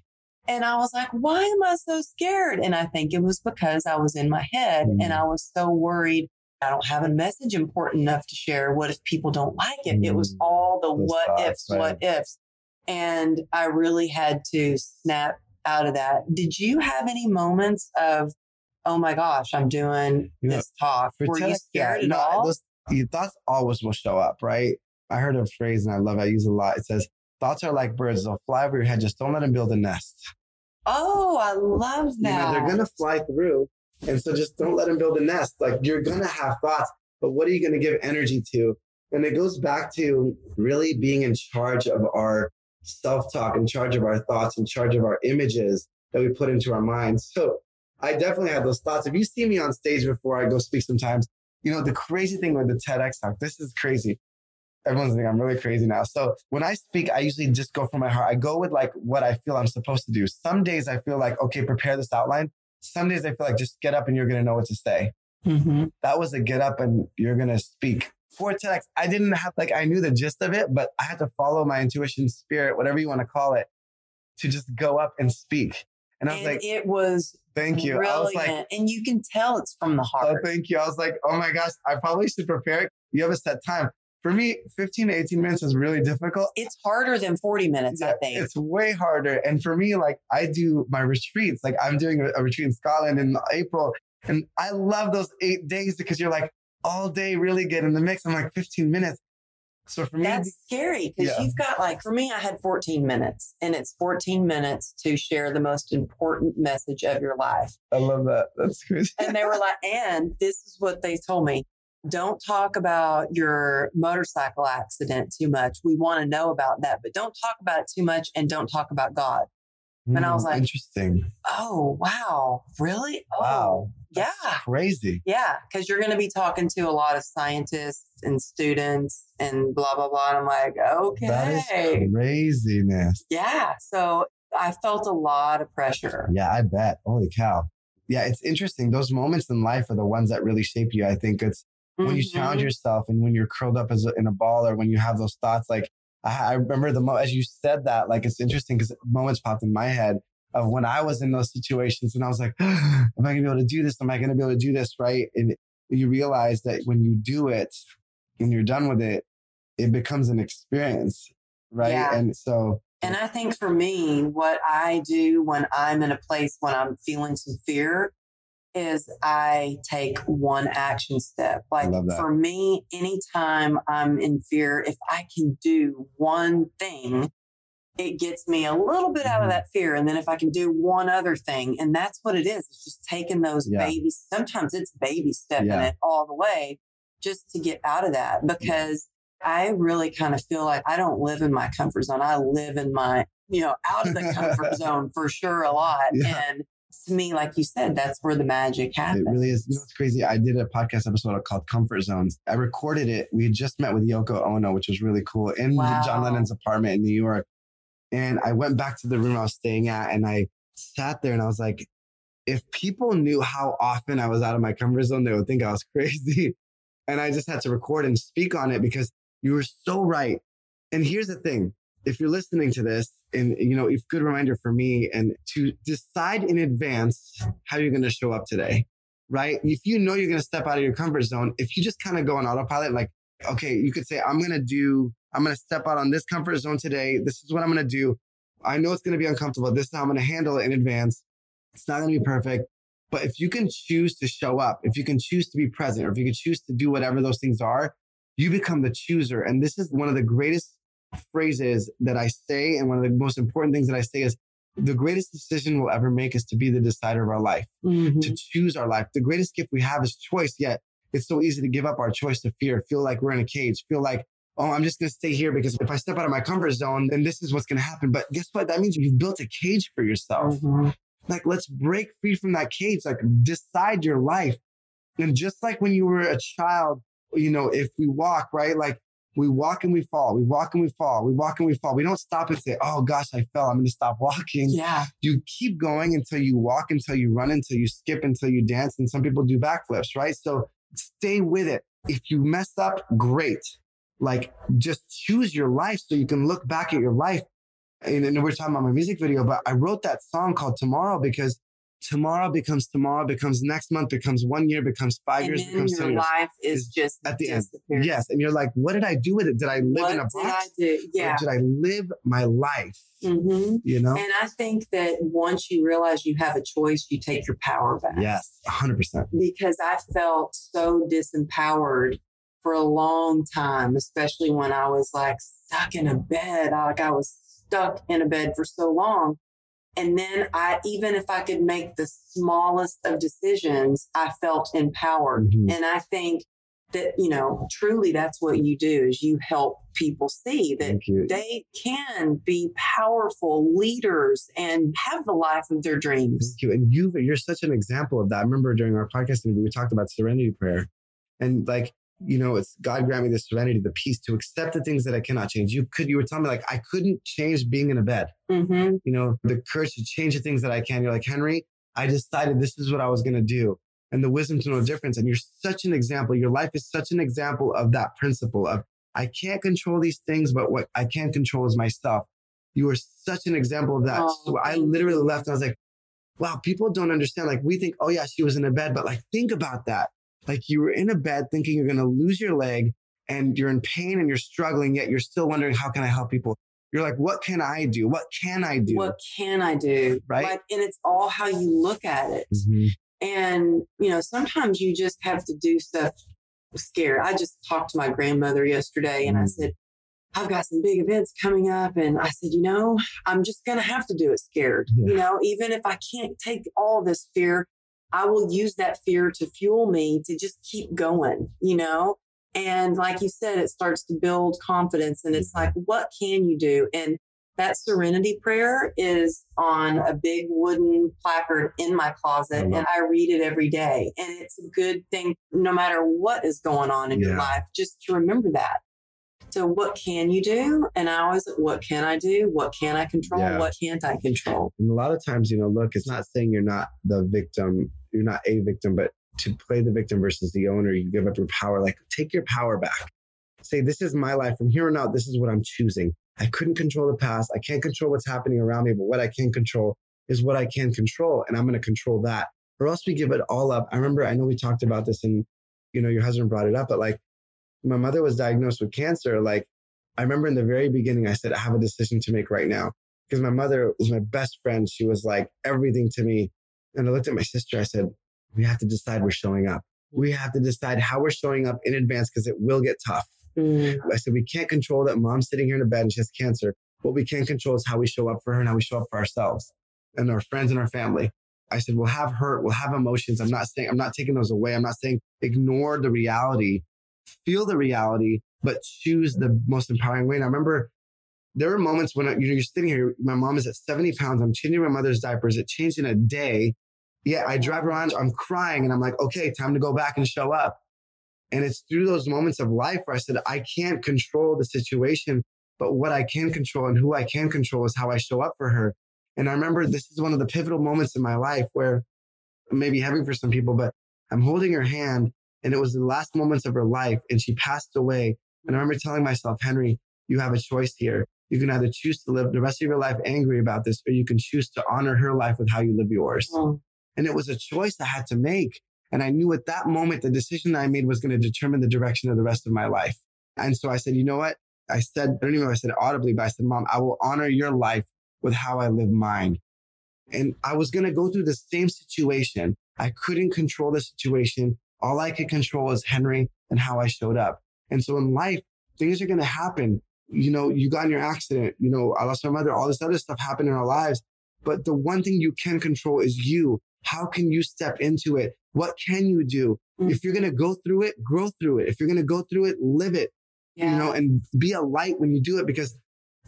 [SPEAKER 2] And I was like, why am I so scared? And I think it was because I was in my head
[SPEAKER 1] Mm.
[SPEAKER 2] and I was so worried. I don't have a message important enough to share. What if people don't like it? It was
[SPEAKER 1] Mm.
[SPEAKER 2] all the
[SPEAKER 1] Those
[SPEAKER 2] what
[SPEAKER 1] thoughts,
[SPEAKER 2] ifs, what ifs. And I really had to snap out of that. Did you have any moments of, oh my gosh, I'm doing
[SPEAKER 1] You know,
[SPEAKER 2] this talk? Were you
[SPEAKER 1] yeah,
[SPEAKER 2] scared at
[SPEAKER 1] no,
[SPEAKER 2] all?
[SPEAKER 1] Those, your thoughts always will show up, right? I heard a phrase and I love it. I use it a lot. It says, thoughts are like birds. They'll fly over your head. Just don't let them build a nest.
[SPEAKER 2] oh, I love
[SPEAKER 1] You know,
[SPEAKER 2] that.
[SPEAKER 1] they're going to fly through. And so just don't let them build a nest. Like you're going to have thoughts, but what are you going to give energy to? And it goes back to really being in charge of our self talk, in charge of our thoughts, in charge of our images that we put into our minds. So I definitely had those thoughts. If you see me on stage before I go speak sometimes, you know, the crazy thing with the TEDx talk, this is crazy. Everyone's thinking I'm really crazy now. So when I speak, I usually just go from my heart. I go with like what I feel I'm supposed to do. Some days I feel like, okay, prepare this outline. Some days I feel like just get up and you're going to know what to say.
[SPEAKER 2] Mhm.
[SPEAKER 1] That was a get up and you're going to speak. For TEDx, I didn't have, like, I knew the gist of it, but I had to follow my intuition, spirit, whatever you want to call it, to just go up and speak. And I was
[SPEAKER 2] And
[SPEAKER 1] like,
[SPEAKER 2] it was
[SPEAKER 1] thank you.
[SPEAKER 2] brilliant.
[SPEAKER 1] I was like,
[SPEAKER 2] and you can tell it's from the
[SPEAKER 1] Oh,
[SPEAKER 2] heart.
[SPEAKER 1] thank you. I was like, oh my gosh, I probably should prepare it. You have a set time. For me, 15 to 18 minutes is really difficult.
[SPEAKER 2] it's harder than 40 minutes, I think.
[SPEAKER 1] It's way harder. And for me, like I do my retreats, like I'm doing a, a retreat in Scotland in April. And I love those eight days because you're like all day really get in the mix. I'm like 15 minutes. So for me,
[SPEAKER 2] That's scary because
[SPEAKER 1] Yeah.
[SPEAKER 2] you've got like, for me, I had 14 minutes and it's 14 minutes to share the most important message of your life.
[SPEAKER 1] I love that. That's crazy.
[SPEAKER 2] And they were like, and this is what they told me. Don't talk about your motorcycle accident too much. We want to know about that, but don't talk about it too much and don't talk about God. And I was
[SPEAKER 1] Mm,
[SPEAKER 2] like-
[SPEAKER 1] interesting.
[SPEAKER 2] Oh, wow. Really? Oh,
[SPEAKER 1] Wow.
[SPEAKER 2] yeah.
[SPEAKER 1] That's crazy.
[SPEAKER 2] Yeah. Cause you're going to be talking to a lot of scientists and students and blah, blah, blah. And I'm like, okay.
[SPEAKER 1] That is craziness.
[SPEAKER 2] Yeah. So I felt a lot of pressure.
[SPEAKER 1] Yeah, I bet. Holy cow. Yeah, it's interesting. Those moments in life are the ones that really shape you. I think it's when you challenge yourself and when you're curled up as a, in a ball or when you have those thoughts. Like I, I remember the mo- as you said that, like it's interesting because moments popped in my head of when I was in those situations and I was like, am I gonna be able to do this? Am I gonna be able to do this? Right. And you realize that when you do it and you're done with it, it becomes an experience. Right.
[SPEAKER 2] Yeah.
[SPEAKER 1] And so
[SPEAKER 2] And I think for me, what I do when I'm in a place when I'm feeling some fear is I take one action step. Like for me, anytime I'm in fear, if I can do one thing, it gets me a little bit out of
[SPEAKER 1] Mhm.
[SPEAKER 2] that fear. And then if I can do one other thing, and that's what it is, it's just taking those
[SPEAKER 1] Yeah.
[SPEAKER 2] babies. Sometimes it's baby stepping
[SPEAKER 1] Yeah.
[SPEAKER 2] it all the way just to get out of that because I really kind of feel like I don't live in my comfort zone. I live in my, you know, out of the comfort zone for sure a lot.
[SPEAKER 1] Yeah.
[SPEAKER 2] And to me, like you said, that's where the magic happens.
[SPEAKER 1] It really is. You know what's crazy? I did a podcast episode called Comfort Zones. I recorded it. We had just met with Yoko Ono, which was really cool, in
[SPEAKER 2] Wow.
[SPEAKER 1] John Lennon's apartment in New York. And I went back to the room I was staying at and I sat there and I was like, if people knew how often I was out of my comfort zone, they would think I was crazy. And I just had to record and speak on it because you were so right. And here's the thing if you're listening to this, and you know, it's good reminder for me and to decide in advance how you're going to show up today, right? If you know you're going to step out of your comfort zone, if you just kind of go on autopilot, like, okay, you could say, I'm going to do, I'm going to step out on this comfort zone today. This is what I'm going to do. I know it's going to be uncomfortable. This is how I'm going to handle it in advance. It's not going to be perfect. But if you can choose to show up, if you can choose to be present, or if you can choose to do whatever those things are, you become the chooser. And this is one of the greatest phrases that I say. And one of the most important things that I say is the greatest decision we'll ever make is to be the decider of our life,
[SPEAKER 2] Mhm.
[SPEAKER 1] to choose our life. The greatest gift we have is choice. Yet it's so easy to give up our choice to fear, feel like we're in a cage, feel like, oh, I'm just going to stay here because if I step out of my comfort zone, then this is what's going to happen. But guess what? That means you've built a cage for yourself.
[SPEAKER 2] Mhm.
[SPEAKER 1] Like, let's break free from that cage. Like, decide your life. And just like when you were a child, you know, if we walk, right? Like, we walk and we fall. We walk and we fall. We walk and we fall. We don't stop and say, oh gosh, I fell. I'm going to stop walking.
[SPEAKER 2] Yeah.
[SPEAKER 1] You keep going until you walk, until you run, until you skip, until you dance. And some people do backflips, right? So stay with it. If you mess up, great. Like, just choose your life so you can look back at your life and, and we're talking about my music video, but I wrote that song called Tomorrow because tomorrow becomes tomorrow, becomes next month, becomes one year, becomes five
[SPEAKER 2] And
[SPEAKER 1] years, becomes
[SPEAKER 2] your
[SPEAKER 1] seven years.
[SPEAKER 2] life is
[SPEAKER 1] is
[SPEAKER 2] just
[SPEAKER 1] at the end. Yes. And you're like, what did I do with it? Did I live
[SPEAKER 2] What
[SPEAKER 1] in a
[SPEAKER 2] did I
[SPEAKER 1] box?
[SPEAKER 2] do? Yeah.
[SPEAKER 1] did I live my life?
[SPEAKER 2] hmm
[SPEAKER 1] You know?
[SPEAKER 2] And I think that once you realize you have a choice, you take your power back.
[SPEAKER 1] Yes, 100%.
[SPEAKER 2] Because I felt so disempowered for a long time, especially when I was like stuck in a bed. Like I was stuck in a bed for so long. And then I, even if I could make the smallest of decisions, I felt empowered.
[SPEAKER 1] Mhm.
[SPEAKER 2] And I think that, you know, truly that's what you do is you help people see that they can be powerful leaders and have the life of their dreams.
[SPEAKER 1] Thank you. And you, you're such an example of that. I remember during our podcast interview, we talked about serenity prayer. And like, you know, it's God grant me the serenity, the peace to accept the things that I cannot change. You could, you were telling me like, I couldn't change being in a bed.
[SPEAKER 2] Mm-hmm.
[SPEAKER 1] you know, the courage to change the things that I can. You're like, Henry, I decided this is what I was going to do. And the wisdom to know the difference. And you're such an example. Your life is such an example of that principle of I can't control these things, but what I can control is myself. You are such an example of that.
[SPEAKER 2] Oh,
[SPEAKER 1] so I literally left and I was like, wow, people don't understand. Like we think, oh yeah, she was in a bed, but like think about that. Like you were in a bed thinking you're going to lose your leg and you're in pain and you're struggling, yet you're still wondering, how can I help people? You're like, what can I do? What can I do?
[SPEAKER 2] What can I do?
[SPEAKER 1] Right.
[SPEAKER 2] Like, and it's all how you look at it.
[SPEAKER 1] Mhm.
[SPEAKER 2] And, you know, sometimes you just have to do stuff scared. I just talked to my grandmother yesterday and I
[SPEAKER 1] Mm.
[SPEAKER 2] said, I've got some big events coming up. And I said, you know, I'm just going to have to do it scared.
[SPEAKER 1] Yeah.
[SPEAKER 2] You know, even if I can't take all this fear, I will use that fear to fuel me to just keep going, you know? And like you said, it starts to build confidence. And it's like, what can you do? And that serenity prayer is on a big wooden placard in my closet,
[SPEAKER 1] I
[SPEAKER 2] and I read it every day. And it's a good thing, no matter what is going on in your life, just to remember that. So, what can you do? And I always, what can I do? What can I control?
[SPEAKER 1] Yeah.
[SPEAKER 2] What can't I control?
[SPEAKER 1] And a lot of times, you know, look, it's not saying you're not the victim, you're not a victim, but to play the victim versus the owner, you give up your power. Like, take your power back. Say, this is my life. From here on out, this is what I'm choosing. I couldn't control the past. I can't control what's happening around me, but what I can control is what I can control. And I'm going to control that. Or else we give it all up. I remember, I know we talked about this and, you know, your husband brought it up, but like, my mother was diagnosed with cancer. Like, I remember in the very beginning, I said, I have a decision to make right now because my mother was my best friend. She was like everything to me. And I looked at my sister. I said, we have to decide we're showing up. We have to decide how we're showing up in advance because it will get tough.
[SPEAKER 2] Mm,
[SPEAKER 1] I said, we can't control that mom's sitting here in a bed and she has cancer. What we can control is how we show up for her and how we show up for ourselves and our friends and our family. I said, we'll have hurt, we'll have emotions. I'm not saying, I'm not taking those away. I'm not saying ignore the reality, feel the reality, but choose the most empowering way. And I remember there were moments when, you know, you're sitting here, my mom is at 70 pounds. I'm changing my mother's diapers. It changed in a day. Yeah, I drive around, I'm crying and I'm like, okay, time to go back and show up. And it's through those moments of life where I said, I can't control the situation, but what I can control and who I can control is how I show up for her. And I remember this is one of the pivotal moments in my life where maybe may heavy for some people, but I'm holding her hand and it was the last moments of her life and she passed away. And I remember telling myself, Henry, you have a choice here. You can either choose to live the rest of your life angry about this, or you can choose to honor her life with how you live yours.
[SPEAKER 2] oh,
[SPEAKER 1] And it was a choice I had to make. And I knew at that moment, the decision I made was going to determine the direction of the rest of my life. And so I said, you know what? I said, I don't even know if I said it audibly, but I said, Mom, I will honor your life with how I live mine. And I was going to go through the same situation. I couldn't control the situation. All I could control was Henry and how I showed up. And so in life, things are going to happen. You know, you got in your accident, you know, I lost my mother, all this other stuff happened in our lives. But the one thing you can control is you. How can you step into it? What can you do?
[SPEAKER 2] Mm.
[SPEAKER 1] If you're going to go through it, grow through it. If you're going to go through it, live it,
[SPEAKER 2] yeah.
[SPEAKER 1] you know, and be a light when you do it because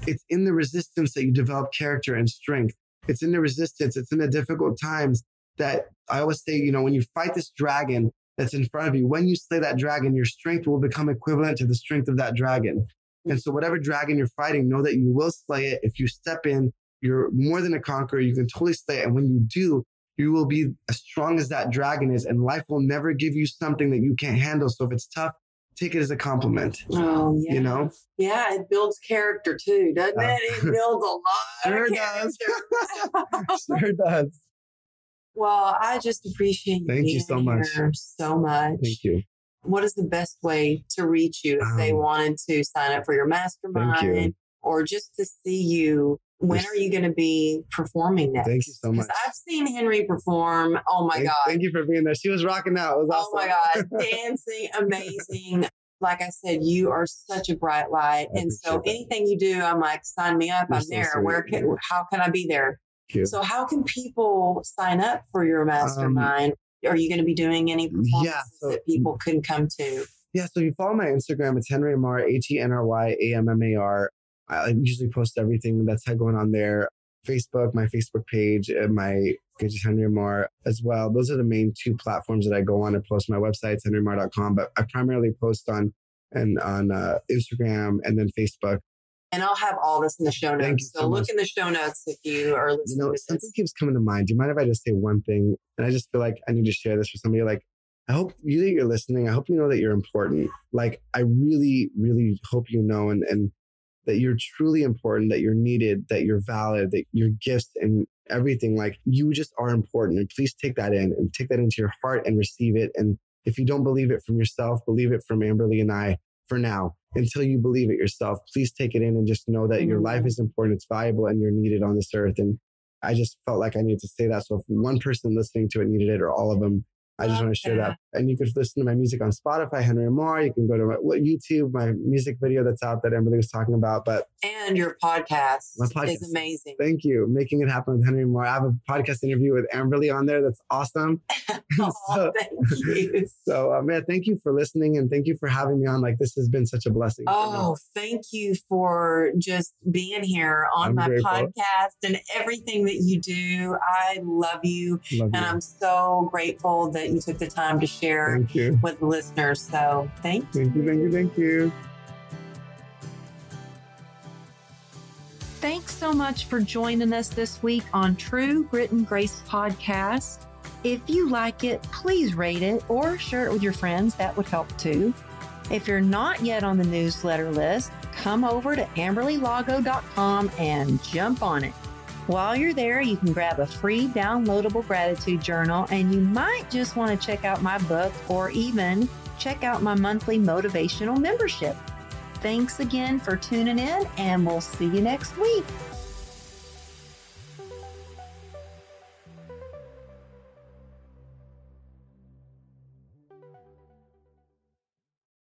[SPEAKER 1] it's in the resistance that you develop character and strength. It's in the resistance. It's in the difficult times that I always say, you know, when you fight this dragon that's in front of you, when you slay that dragon, your strength will become equivalent to the strength of that dragon. And so whatever dragon you're fighting, know that you will slay it. If you step in, you're more than a conqueror. You can totally slay it. And when you do, you will be as strong as that dragon is. And life will never give you something that you can't handle. So if it's tough, take it as a compliment.
[SPEAKER 2] Oh, yeah.
[SPEAKER 1] You know?
[SPEAKER 2] Yeah, it builds character too, doesn't
[SPEAKER 1] Uh,
[SPEAKER 2] it? It builds a lot
[SPEAKER 1] Sure does. sure does.
[SPEAKER 2] well, I just appreciate you
[SPEAKER 1] Thank you so much.
[SPEAKER 2] so much.
[SPEAKER 1] Thank you.
[SPEAKER 2] What is the best way to reach you if they
[SPEAKER 1] Um,
[SPEAKER 2] wanted to sign up for your mastermind or just to see you? When are you going to be performing next?
[SPEAKER 1] Thank you so much.
[SPEAKER 2] I've seen Henry perform. Oh my
[SPEAKER 1] thank,
[SPEAKER 2] God.
[SPEAKER 1] Thank you for being there. She was rocking out. It was
[SPEAKER 2] Oh my. God, dancing, amazing. Like I said, you are such a bright light.
[SPEAKER 1] I
[SPEAKER 2] And so
[SPEAKER 1] that.
[SPEAKER 2] anything you do, I'm like, sign me up.
[SPEAKER 1] You're
[SPEAKER 2] I'm
[SPEAKER 1] so
[SPEAKER 2] there.
[SPEAKER 1] sweet.
[SPEAKER 2] Where can, how can I be there? So how can people sign up for your mastermind? Are you going to be doing any mm, performances
[SPEAKER 1] so-
[SPEAKER 2] that people mm. can come to?
[SPEAKER 1] Yeah, so you follow my Instagram, it's Henry Ammar, H E N R Y A M M A R. I usually post everything that's going on there. Facebook, my Facebook page, and my is Henry Ammar as well. Those are the main two platforms that I go on and post. My website's henryammar.com, but I primarily post on and on uh, Instagram and then Facebook.
[SPEAKER 2] And I'll have all this in the show notes. So,
[SPEAKER 1] so
[SPEAKER 2] look in the show notes if you are listening.
[SPEAKER 1] You
[SPEAKER 2] know,
[SPEAKER 1] something
[SPEAKER 2] this.
[SPEAKER 1] keeps coming to mind. Do you mind if I just say one thing? And I just feel like I need to share this with somebody. Like, I hope you that you're listening. I hope you know that you're important. Like, I really, really hope you know and and that you're truly important, that you're needed, that you're valid, that your gifts and everything, like you just are important. And please take that in and take that into your heart and receive it. And if you don't believe it from yourself, believe it from Amberly and I for now until you believe it yourself. Please take it in and just know that your
[SPEAKER 2] Mhm.
[SPEAKER 1] life is important, it's valuable, and you're needed on this earth. And I just felt like I needed to say that. So if one person listening to it needed it or all of them, I just want to share that. And you can listen to my music on Spotify, Henry Ammar. You can go to my, YouTube, my music video that's out that Amberly was talking about. But
[SPEAKER 2] and your podcast, my podcast is amazing.
[SPEAKER 1] Thank you. Making it happen with Henry Ammar. I have a podcast interview with Amberly on there. That's awesome.
[SPEAKER 2] oh, so, thank you.
[SPEAKER 1] So, uh, man, thank you for listening and thank you for having me on. Like, this has been such a blessing.
[SPEAKER 2] Oh, thank you for just being here on I'm my grateful. podcast and everything that you do. I love you. Love and you. I'm so grateful that you took the time to share with the listeners. So, thank you.
[SPEAKER 1] Thank you. Thank you. Thank you.
[SPEAKER 2] Thanks so much for joining us this week on True Grit and Grace podcast. If you like it, please rate it or share it with your friends. That would help too. If you're not yet on the newsletter list, come over to amberlylago.com and jump on it. While you're there, you can grab a free downloadable gratitude journal and you might just want to check out my book or even check out my monthly motivational membership. Thanks again for tuning in, and we'll see you next week.